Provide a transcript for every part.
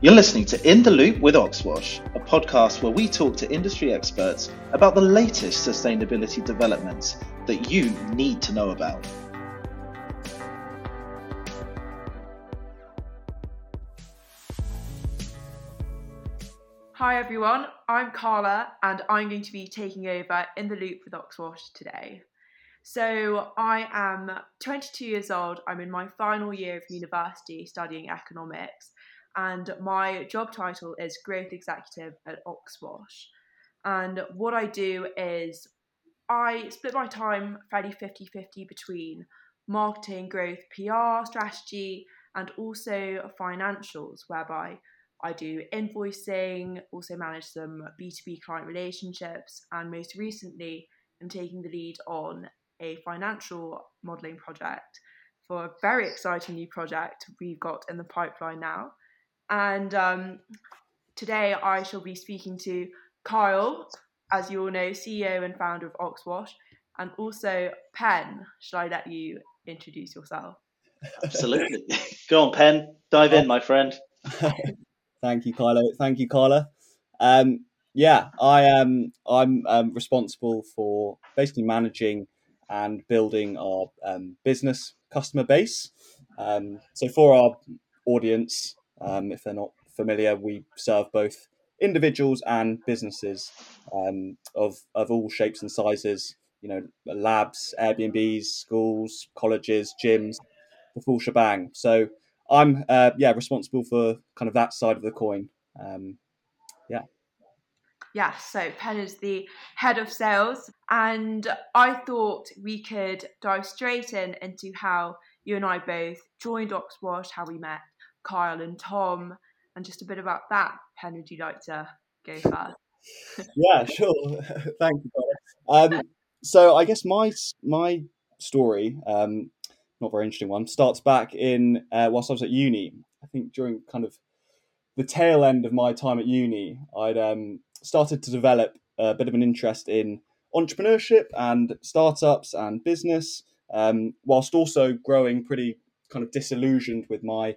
You're listening to In the Loop with Oxwash, a podcast where we talk to industry experts about the latest sustainability developments that you need to know about. Hi everyone, I'm Carla and I'm going to be taking over In the Loop with Oxwash today. So, I am 22 years old, I'm in my final year of university studying economics and my job title is Growth Executive at Oxwash. And what I do is I split my time fairly 50 50 between marketing, growth, PR, strategy, and also financials, whereby I do invoicing, also manage some B2B client relationships, and most recently, I'm taking the lead on a financial modelling project for a very exciting new project we've got in the pipeline now. And um, today I shall be speaking to Kyle, as you all know, CEO and founder of Oxwash, and also Pen. Shall I let you introduce yourself? Absolutely. Go on, Pen. Dive in, my friend. Thank you, Kyle. Thank you, Carla. Um, yeah, I am. I'm um, responsible for basically managing and building our um, business customer base. Um, so for our audience, um, if they're not familiar, we serve both individuals and businesses um, of of all shapes and sizes. You know, labs, Airbnbs, schools, colleges, gyms, the full shebang. So I'm uh, yeah responsible for kind of that side of the coin. Um, yeah. Yeah, so Pen is the head of sales, and I thought we could dive straight in into how you and I both joined Oxwash, how we met, Kyle and Tom, and just a bit about that. Pen, would you like to go first? yeah, sure. Thank you. Um, so I guess my my story, um, not very interesting one, starts back in uh, whilst I was at uni. I think during kind of the tail end of my time at uni, I'd um, started to develop a bit of an interest in entrepreneurship and startups and business, um, whilst also growing pretty kind of disillusioned with my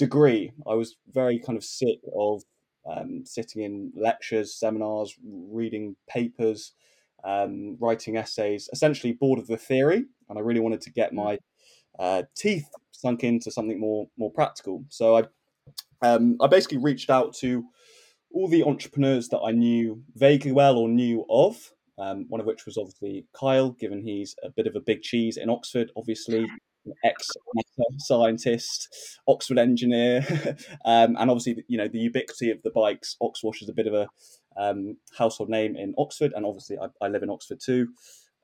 degree, I was very kind of sick of um, sitting in lectures, seminars, reading papers, um, writing essays, essentially bored of the theory. And I really wanted to get my uh, teeth sunk into something more more practical. So I um, I basically reached out to all the entrepreneurs that I knew vaguely well or knew of. Um, one of which was obviously Kyle, given he's a bit of a big cheese in Oxford, obviously ex scientist, Oxford engineer, um, and obviously you know the ubiquity of the bikes. Oxwash is a bit of a um, household name in Oxford, and obviously I, I live in Oxford too.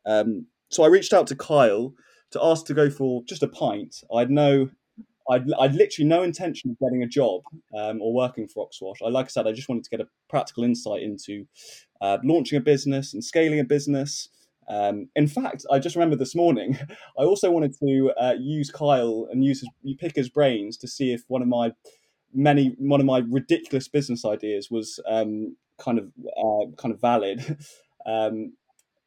Um, so I reached out to Kyle to ask to go for just a pint. I'd no, I'd, I'd literally no intention of getting a job um, or working for Oxwash. I, like I said, I just wanted to get a practical insight into uh, launching a business and scaling a business. Um, in fact, I just remember this morning, I also wanted to uh, use Kyle and use his, pick his brains to see if one of my many one of my ridiculous business ideas was um, kind of uh, kind of valid. Um,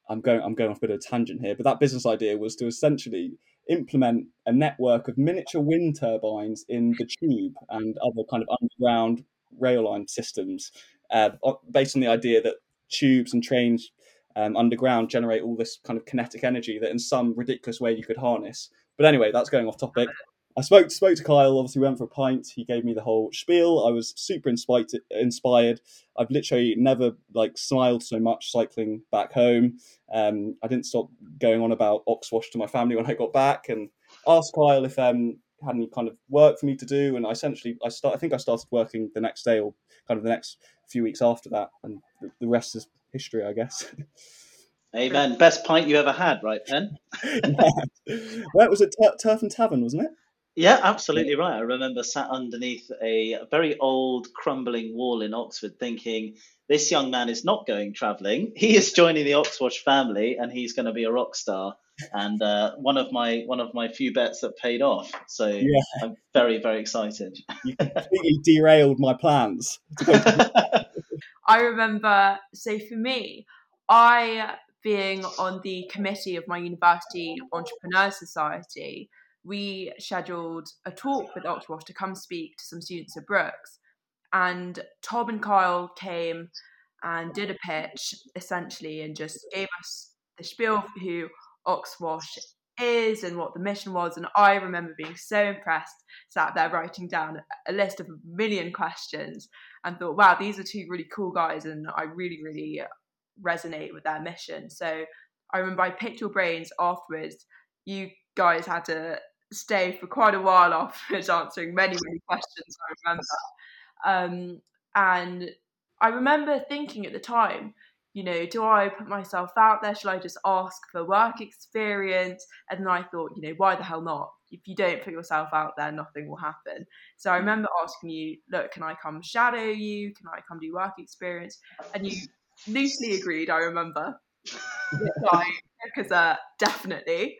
I'm going I'm going off a bit of a tangent here, but that business idea was to essentially implement a network of miniature wind turbines in the tube and other kind of underground rail line systems, uh, based on the idea that tubes and trains um, underground generate all this kind of kinetic energy that in some ridiculous way you could harness. But anyway, that's going off topic. I spoke spoke to Kyle. Obviously, went for a pint. He gave me the whole spiel. I was super inspired. Inspired. I've literally never like smiled so much cycling back home. Um, I didn't stop going on about Oxwash to my family when I got back, and asked Kyle if um had any kind of work for me to do. And I essentially, I start. I think I started working the next day or kind of the next few weeks after that, and the rest is history, I guess. Amen. Best pint you ever had, right, Pen? yeah. Well, it was at Tur- Turf and Tavern, wasn't it? Yeah, absolutely right. I remember sat underneath a very old, crumbling wall in Oxford thinking, this young man is not going travelling. He is joining the Oxwash family and he's going to be a rock star. And uh, one of my one of my few bets that paid off. So yeah. I'm very very excited. You completely derailed my plans. I remember. So for me, I being on the committee of my university entrepreneur society, we scheduled a talk with Oxwash to come speak to some students at Brookes. And Tom and Kyle came and did a pitch essentially and just gave us the spiel for who Oxwash is and what the mission was. And I remember being so impressed, sat there writing down a list of a million questions and thought, wow, these are two really cool guys and I really, really resonate with their mission. So I remember I picked your brains afterwards. You guys had to stay for quite a while afterwards answering many, many questions, I remember. Um, and I remember thinking at the time, you know, do I put myself out there? Should I just ask for work experience? And then I thought, you know, why the hell not? If you don't put yourself out there, nothing will happen. So I mm. remember asking you, look, can I come shadow you? Can I come do work experience? And you loosely agreed, I remember. because uh, definitely.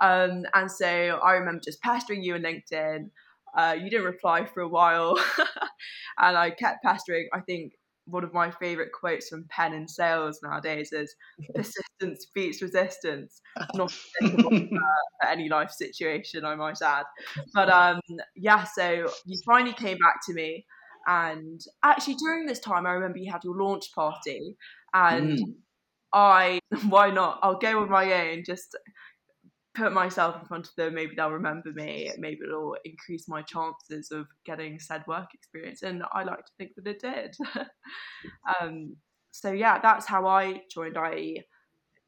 Um, and so I remember just pestering you on LinkedIn. Uh, you didn't reply for a while, and I kept pestering. I think one of my favorite quotes from Penn and sales nowadays is persistence beats resistance. Not for any life situation i might add. But um yeah so you finally came back to me and actually during this time i remember you had your launch party and mm. i why not? I'll go on my own just put myself in front of them, maybe they'll remember me, maybe it'll increase my chances of getting said work experience. And I like to think that it did. um, so yeah, that's how I joined. I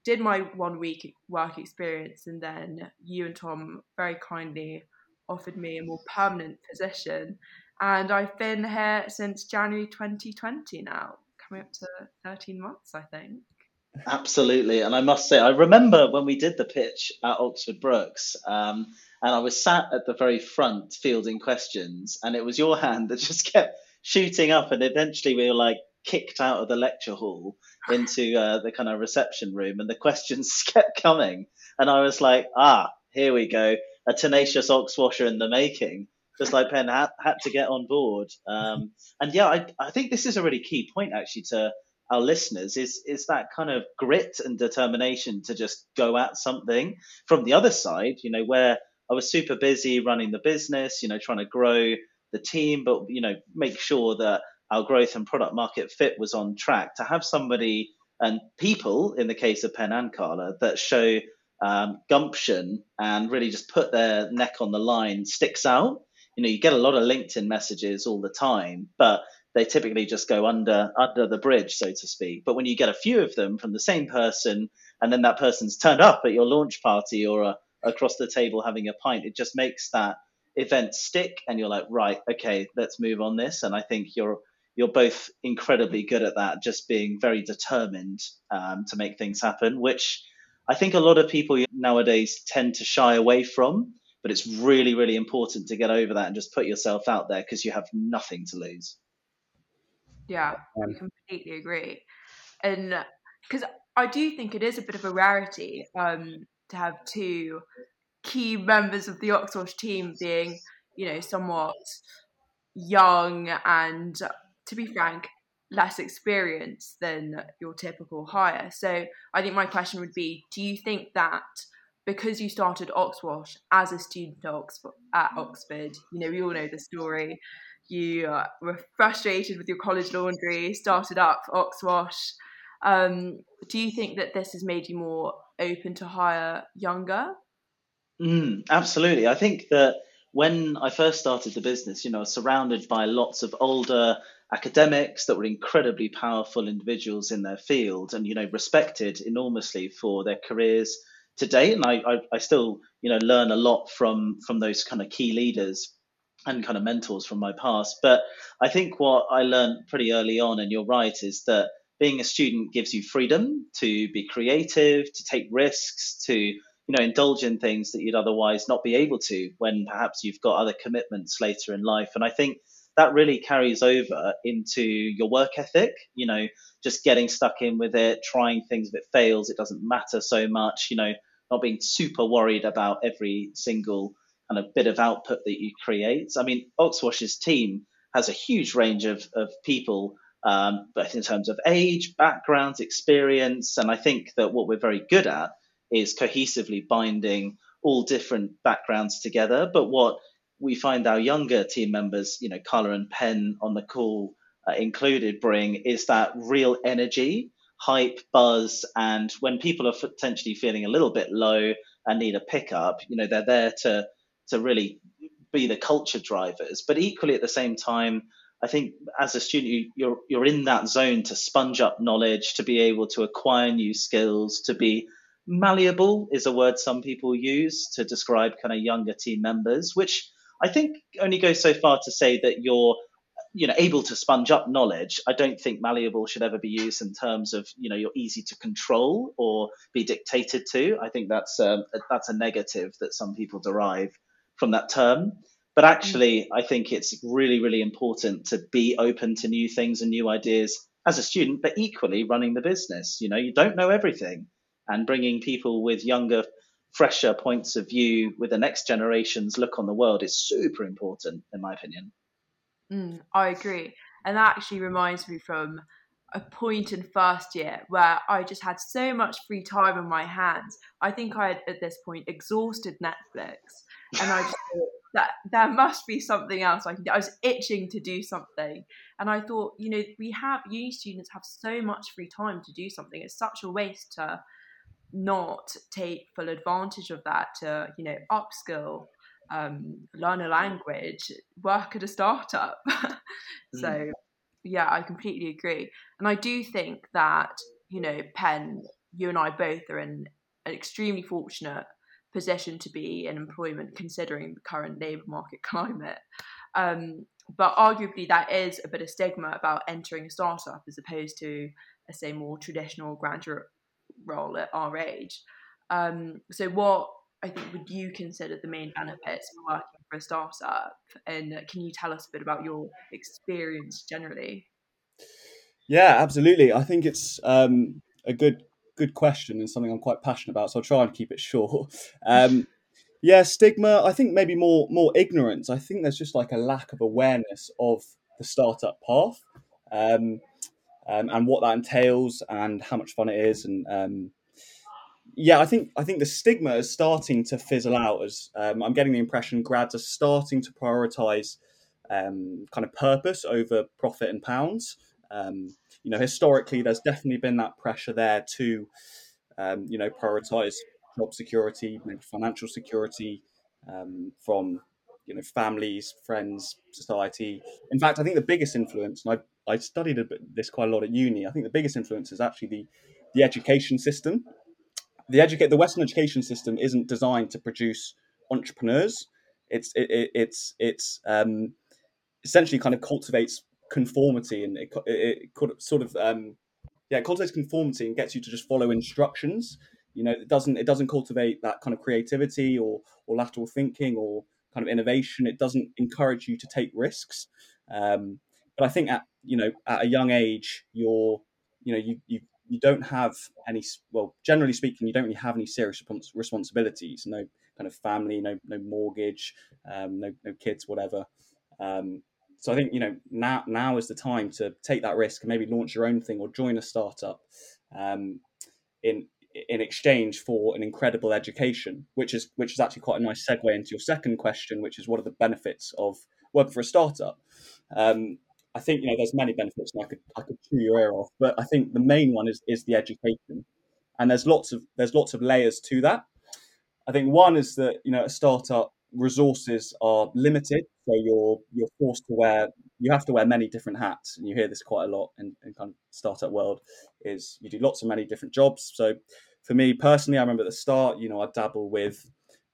did my one week work experience, and then you and Tom very kindly offered me a more permanent position. And I've been here since January 2020 now, coming up to 13 months, I think. Absolutely. And I must say, I remember when we did the pitch at Oxford Brookes, um, and I was sat at the very front fielding questions, and it was your hand that just kept shooting up. And eventually we were like kicked out of the lecture hall into uh, the kind of reception room, and the questions kept coming. And I was like, ah, here we go. A tenacious Oxwasher in the making. Just like Penn had, had to get on board. Um, and yeah, I, I think this is a really key point actually to our listeners is is that kind of grit and determination to just go at something. From the other side you know where i was super busy running the business you know trying to grow the team but you know make sure that our growth and product market fit was on track. To have somebody and people in the case of penn and carla that show um, gumption and really just put their neck on the line sticks out. You know you get a lot of linkedin messages all the time but they typically just go under under the bridge, so to speak. But when you get a few of them from the same person, and then that person's turned up at your launch party or a, uh, across the table having a pint, it just makes that event stick, and you're like, right, okay, let's move on this. And I think you're you're both incredibly good at that, just being very determined um, to make things happen, which I think a lot of people nowadays tend to shy away from. But it's really, really important to get over that and just put yourself out there because you have nothing to lose. Yeah, um, I completely agree. And because I do think it is a bit of a rarity um, to have two key members of the Oxwash team being, you know, somewhat young and, to be frank, less experienced than your typical hire. So I think my question would be do you think that because you started Oxwash as a student at Oxford, at Oxford you know, we all know the story, you were frustrated with your college laundry, started up Oxwash. Um, do you think that this has made you more open to hire younger? Mm, absolutely. I think that when I first started the business, you know, surrounded by lots of older academics that were incredibly powerful individuals in their field and, you know, respected enormously for their careers to date. And I, I, I still, you know, learn a lot from from those kind of key leaders and kind of mentors from my past. But I think what I learned pretty early on, and you're right, is that being a student gives you freedom to be creative, to take risks, to you know indulge in things that you'd otherwise not be able to when perhaps you've got other commitments later in life. And I think that really carries over into your work ethic. You know, just getting stuck in with it, trying things. If it fails, it doesn't matter so much. You know, not being super worried about every single kind of bit of output that you create. I mean, Oxwash's team has a huge range of, of people, um, both in terms of age, backgrounds, experience. And I think that what we're very good at is cohesively binding all different backgrounds together. But what we find our younger team members, you know, Carla and Penn on the call uh, included, bring is that real energy, hype, buzz, and when people are potentially feeling a little bit low and need a pickup, you know, they're there to to really be the culture drivers. But equally at the same time, I think as a student, you, you're you're in that zone to sponge up knowledge, to be able to acquire new skills, to be malleable is a word some people use to describe kind of younger team members, which I think only goes so far to say that you're you know able to sponge up knowledge i don't think malleable should ever be used in terms of you know you're easy to control or be dictated to i think that's um, that's a negative that some people derive from that term but actually i think it's really really important to be open to new things and new ideas as a student but equally running the business you know you don't know everything and bringing people with younger fresher points of view with the next generation's look on the world is super important, in my opinion. Mm, I agree. And that actually reminds me from a point in first year where I just had so much free time on my hands. I think I had at this point exhausted Netflix, and I just thought that there must be something else I can do. I was itching to do something, and I thought, you know, we have uni students have so much free time to do something. It's such a waste to not take full advantage of that to you know upskill um, learn a language work at a startup so mm. yeah i completely agree and i do think that you know penn you and i both are in an extremely fortunate position to be in employment considering the current labour market climate um, but arguably that is a bit of stigma about entering a startup as opposed to a say more traditional graduate role at our age. Um, so, what I think would you consider the main benefits of working for a startup? And can you tell us a bit about your experience generally? Yeah, absolutely. I think it's um, a good good question and something I'm quite passionate about. So I'll try and keep it short. Um, yeah, stigma. I think maybe more more ignorance. I think there's just like a lack of awareness of the startup path. Um, um, and what that entails and how much fun it is and um, yeah i think i think the stigma is starting to fizzle out as um, i'm getting the impression grads are starting to prioritize um, kind of purpose over profit and pounds um, you know historically there's definitely been that pressure there to um, you know prioritize job security maybe financial security from you know families friends society. In fact i think the biggest influence and i i studied this quite a lot at uni i think the biggest influence is actually the the education system. The educate the western education system isn't designed to produce entrepreneurs. It's it, it, it's it's um, essentially kind of cultivates conformity and it, it, it sort of um, yeah it cultivates conformity and gets you to just follow instructions you know it doesn't it doesn't cultivate that kind of creativity or or lateral thinking or kind of innovation. It doesn't encourage you to take risks. Um, but I think at you know at a young age, you're you know you you you don't have any well generally speaking you don't really have any serious responsibilities no kind of family no no mortgage um, no no kids whatever um, so i think you know now now is the time to take that risk and maybe launch your own thing or join a startup um, in in exchange for an incredible education, which is which is actually quite a nice segue into your second question, which is what are the benefits of working for a startup? Um, I think you know there's many benefits, and I could I could chew your ear off, but I think the main one is is the education, and there's lots of there's lots of layers to that. I think one is that you know a startup resources are limited, so you're you're forced to wear you have to wear many different hats, and you hear this quite a lot in, in kind of startup world. Is you do lots of many different jobs. So for me personally, I remember at the start, you know, I dabble with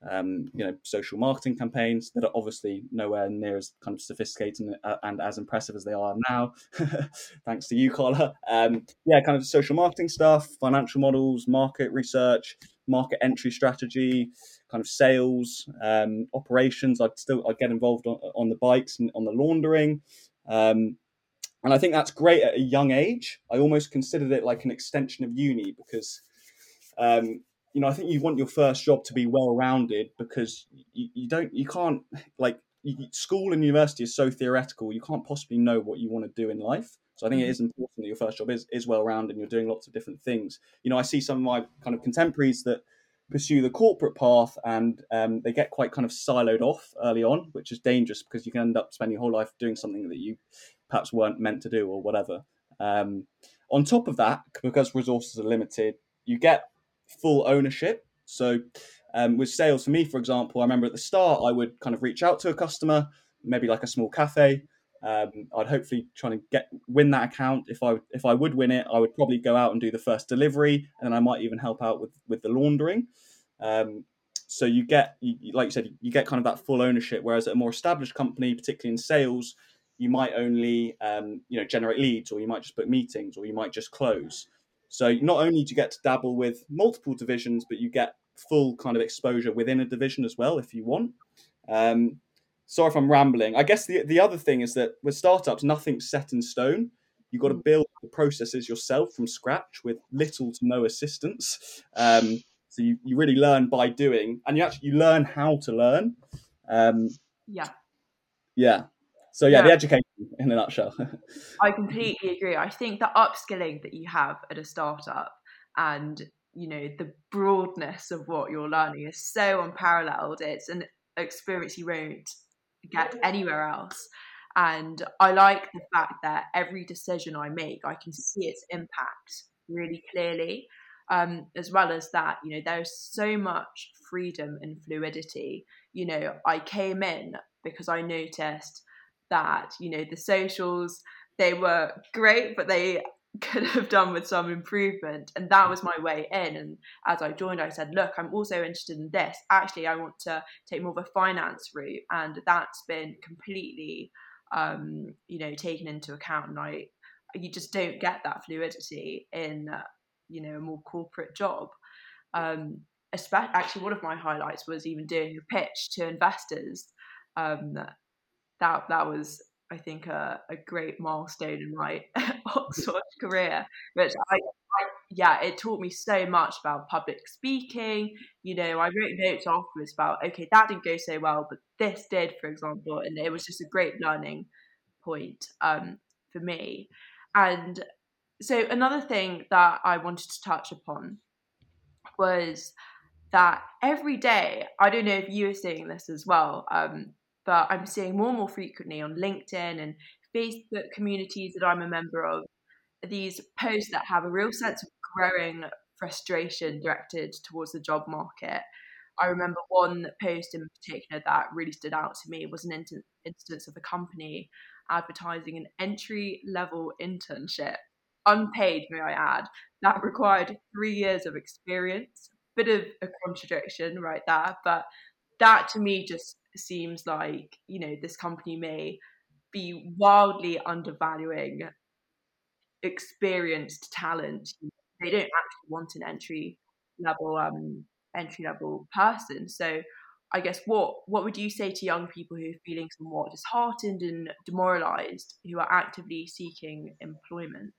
um, you know, social marketing campaigns that are obviously nowhere near as kind of sophisticated and, uh, and as impressive as they are now, thanks to you, Carla. Um, yeah, kind of social marketing stuff, financial models, market research, market entry strategy, kind of sales, um, operations. I'd still I'd get involved on, on the bikes and on the laundering. Um, and I think that's great at a young age. I almost considered it like an extension of uni because um, you know, I think you want your first job to be well rounded because you, you, don't, you can't like school and university is so theoretical. You can't possibly know what you want to do in life. So I think it mm-hmm. is important that your first job is, is well rounded and you're doing lots of different things. You know, I see some of my kind of contemporaries that pursue the corporate path and um, they get quite kind of siloed off early on, which is dangerous because you can end up spending your whole life doing something that you perhaps weren't meant to do or whatever. Um, on top of that, because resources are limited, you get full ownership. So um, with sales, for me, for example, I remember at the start I would kind of reach out to a customer, maybe like a small cafe. Um, I'd hopefully try to get win that account. If I if I would win it, I would probably go out and do the first delivery, and then I might even help out with with the laundering. Um, so you get, you, like you said, you get kind of that full ownership. Whereas at a more established company, particularly in sales, you might only um, you know generate leads, or you might just book meetings, or you might just close. So not only do you get to dabble with multiple divisions, but you get full kind of exposure within a division as well if you want. Um, sorry if I'm rambling. I guess the the other thing is that with startups, nothing's set in stone. You've got to mm. build the processes yourself from scratch with little to no assistance. Um, so you, you really learn by doing, and you actually you learn how to learn. Um, yeah. Yeah. So yeah, yeah, the education in a nutshell. I completely agree. I think the upskilling that you have at a startup and you know the broadness of what you're learning is so unparalleled. It's an experience you won't get anywhere else. And I like the fact that every decision I make, I can see its impact really clearly. Um, as well as that, you know, there's so much freedom and fluidity. You know, I came in because I noticed that, you know, the socials, they were great, but they could have done with some improvement. And that was my way in. And as I joined, I said, look, I'm also interested in this. Actually, I want to take more of a finance route. And that's been completely, um, you know, taken into account. And I, you just don't get that fluidity in, uh, you know, a more corporate job. Um, especially, actually, one of my highlights was even doing a pitch to investors. Um, that that was I think a, a great milestone in my Oxford career, which I, I, yeah, it taught me so much about public speaking. You know, I wrote notes afterwards about okay, that didn't go so well, but this did, for example, and it was just a great learning point um, for me. And so another thing that I wanted to touch upon was that every day, I don't know if you are seeing this as well. Um, but I'm seeing more and more frequently on LinkedIn and Facebook communities that I'm a member of these posts that have a real sense of growing frustration directed towards the job market. I remember one post in particular that really stood out to me was an in- instance of a company advertising an entry level internship, unpaid, may I add, that required three years of experience. Bit of a contradiction right there, but that to me just seems like you know this company may be wildly undervaluing experienced talent. They don't actually want an entry level um, entry level person. So I guess what what would you say to young people who are feeling somewhat disheartened and demoralized who are actively seeking employment?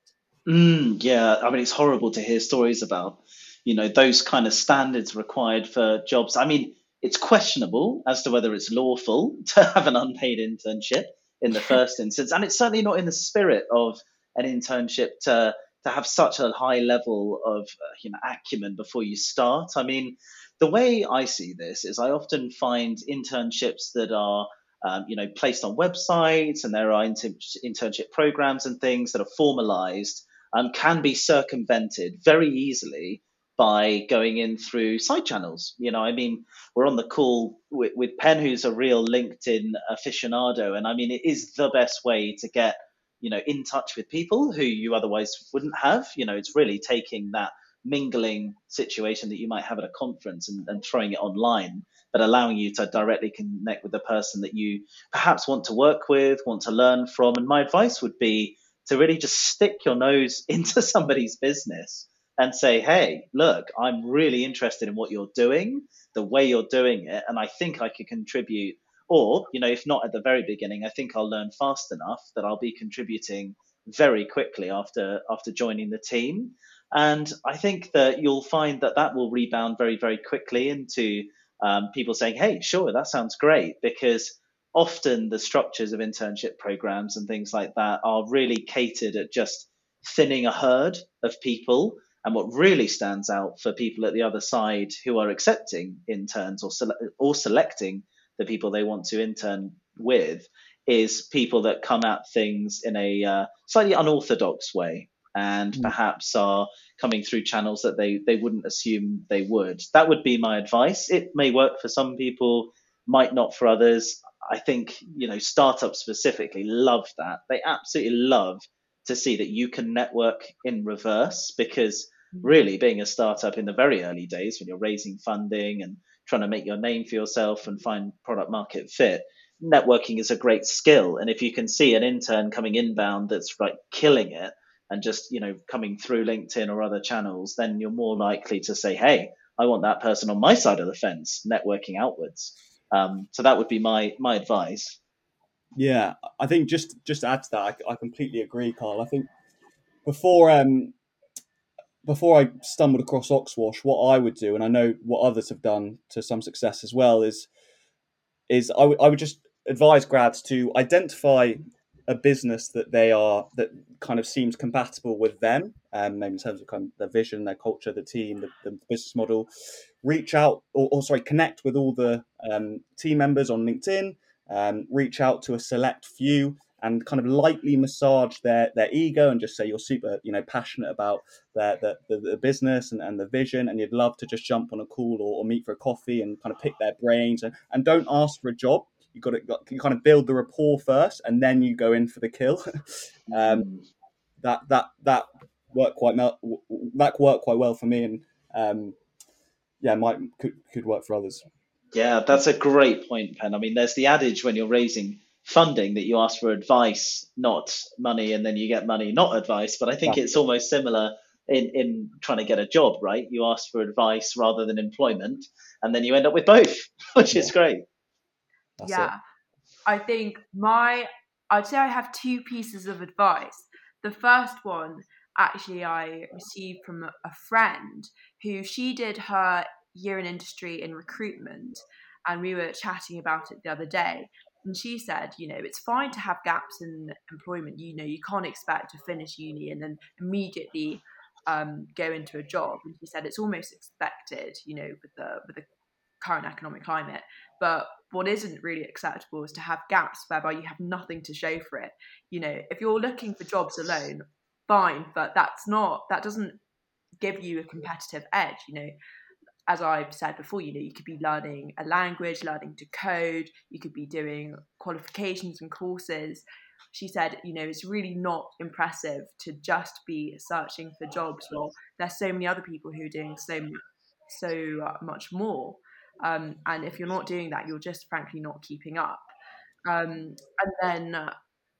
Mm, yeah, I mean it's horrible to hear stories about you know those kind of standards required for jobs. I mean it's questionable as to whether it's lawful to have an unpaid internship in the first instance, and it's certainly not in the spirit of an internship to to have such a high level of uh, you know acumen before you start. I mean, the way I see this is I often find internships that are um, you know placed on websites and there are inter- internship programs and things that are formalized um, can be circumvented very easily by going in through side channels. You know, I mean, we're on the call with, with Penn, who's a real LinkedIn aficionado, and I mean, it is the best way to get you know in touch with people who you otherwise wouldn't have. You know, it's really taking that mingling situation that you might have at a conference and, and throwing it online, but allowing you to directly connect with the person that you perhaps want to work with, want to learn from. And my advice would be to really just stick your nose into somebody's business and say, hey, look, I'm really interested in what you're doing, the way you're doing it, and I think I could contribute. Or, you know, if not at the very beginning, I think I'll learn fast enough that I'll be contributing very quickly after after joining the team. And I think that you'll find that that will rebound very, very quickly into um, people saying, hey, sure, that sounds great, because often the structures of internship programs and things like that are really catered at just thinning a herd of people And what really stands out for people at the other side who are accepting interns or, sele- or selecting the people they want to intern with is people that come at things in a uh, slightly unorthodox way and mm. perhaps are coming through channels that they, they wouldn't assume they would. That would be my advice. It may work for some people, might not for others. I think, you know, startups specifically love that. They absolutely love to see that you can network in reverse because mm. really being a startup in the very early days when you're raising funding and trying to make your name for yourself and find product market fit, networking is a great skill. And if you can see an intern coming inbound that's like killing it and just, you know, coming through LinkedIn or other channels, then you're more likely to say, hey, I want that person on my side of the fence, networking outwards. Um, so that would be my my advice. Yeah, I think just just to add to that, I, I completely agree, Carl. I think before um before I stumbled across Oxwash, what I would do, and I know what others have done to some success as well, is is I, w- I would just advise grads to identify a business that they are that kind of seems compatible with them, um, maybe in terms of kind of their vision, their culture, the team, the, the business model. Reach out or, or, sorry, connect with all the um, team members on LinkedIn. Um, reach out to a select few and kind of lightly massage their their ego and just say you're super you know passionate about their, the, the, the business and, and the vision and you'd love to just jump on a call or, or meet for a coffee and kind of pick their brains and, and don't ask for a job you've got to you kind of build the rapport first, and then you go in for the kill. um, mm. that that that worked quite that worked quite well for me, and um, yeah, might could could work for others. Yeah, that's a great point, Pen. I mean, there's the adage when you're raising funding that you ask for advice, not money, and then you get money, not advice. But I think it's almost similar in, in trying to get a job, right? You ask for advice rather than employment, and then you end up with both, which yeah. is great. That's yeah. It. I think my, I'd say I have two pieces of advice. The first one, actually, I received from a friend who she did her year in industry in recruitment, and we were chatting about it the other day. And she said, you know, it's fine to have gaps in employment. You know, you can't expect to finish uni and then immediately um, go into a job. And she said it's almost expected, you know, with the with the current economic climate. But what isn't really acceptable is to have gaps whereby you have nothing to show for it. You know, if you're looking for jobs alone, fine, but that's not that doesn't give you a competitive edge. You know, as I've said before, you know, you could be learning a language, learning to code, you could be doing qualifications and courses. She said, you know, it's really not impressive to just be searching for jobs Well, there's so many other people who are doing so so much more. Um, and if you're not doing that, you're just frankly not keeping up. Um, and then uh,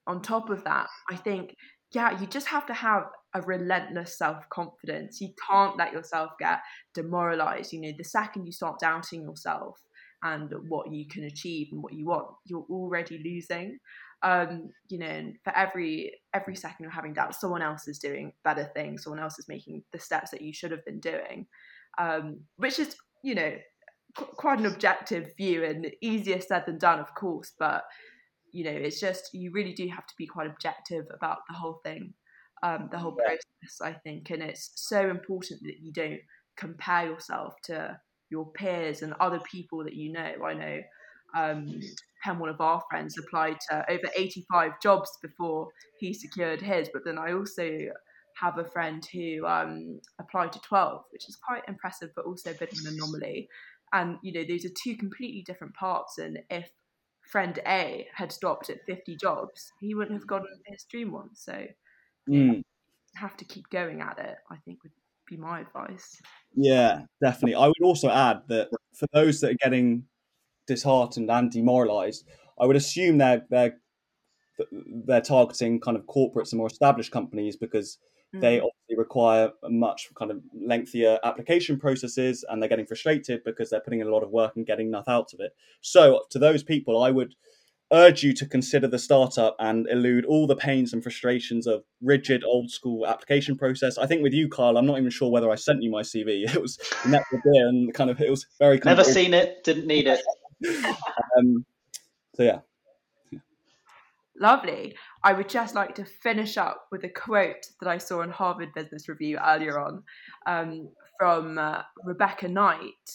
on top of that, I think, yeah, you just have to have a relentless self confidence. You can't let yourself get demoralized. You know, the second you start doubting yourself and what you can achieve and what you want, you're already losing. Um, you know, for every every second you're having doubts, someone else is doing better things. Someone else is making the steps that you should have been doing, um, which is you know quite an objective view and easier said than done, of course. But you know, it's just you really do have to be quite objective about the whole thing, um, the whole yeah. process. I think, and it's so important that you don't compare yourself to your peers and other people that you know. I know. Um, Pen, one of our friends, applied to over 85 jobs before he secured his. But then I also have a friend who um, applied to 12, which is quite impressive, but also a bit of an anomaly and you know those are two completely different parts and if friend a had stopped at 50 jobs he wouldn't have gotten his dream one so mm. have to keep going at it i think would be my advice. Yeah definitely. I would also add that for those that are getting disheartened and demoralized i would assume they're they're they're targeting kind of corporates and more established companies because they mm. obviously require much kind of lengthier application processes and they're getting frustrated because they're putting in a lot of work and getting nothing out of it. So, to those people, I would urge you to consider the startup and elude all the pains and frustrations of rigid old school application process. I think with you, Carl, I'm not even sure whether I sent you my CV. It was met with and kind of it was very never seen it, didn't need it. um, so yeah. Lovely. I would just like to finish up with a quote that I saw in Harvard Business Review earlier on um, from uh, Rebecca Knight.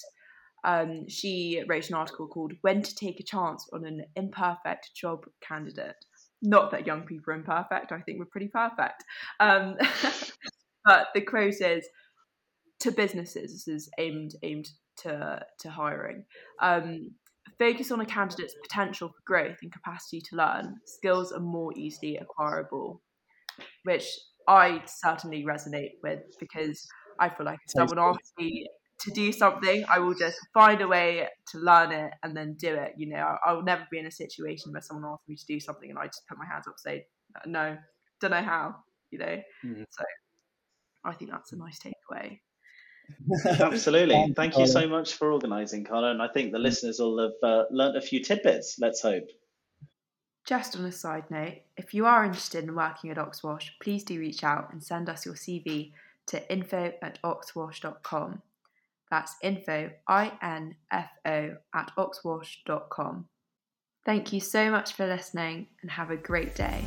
Um, she wrote an article called When to Take a Chance on an Imperfect Job Candidate. Not that young people are imperfect, I think we're pretty perfect. Um, but the quote is to businesses, this is aimed aimed to, to hiring. Um, focus on a candidate's potential for growth and capacity to learn. Skills are more easily acquirable, which I certainly resonate with because I feel like if someone asks me to do something, I will just find a way to learn it and then do it. You know, I, will never be in a situation where someone asks me to do something and I just put my hands up and say, no, don't know how, you know. Mm-hmm. So I think that's a nice takeaway. Absolutely. Thank you so much for organising, Carla. And I think the listeners will have uh, learnt a few tidbits, let's hope. Just on a side note, if you are interested in working at Oxwash, please do reach out and send us your CV to info at oxwash.com. That's info, I-N-F-O, at oxwash.com. Thank you so much for listening and have a great day.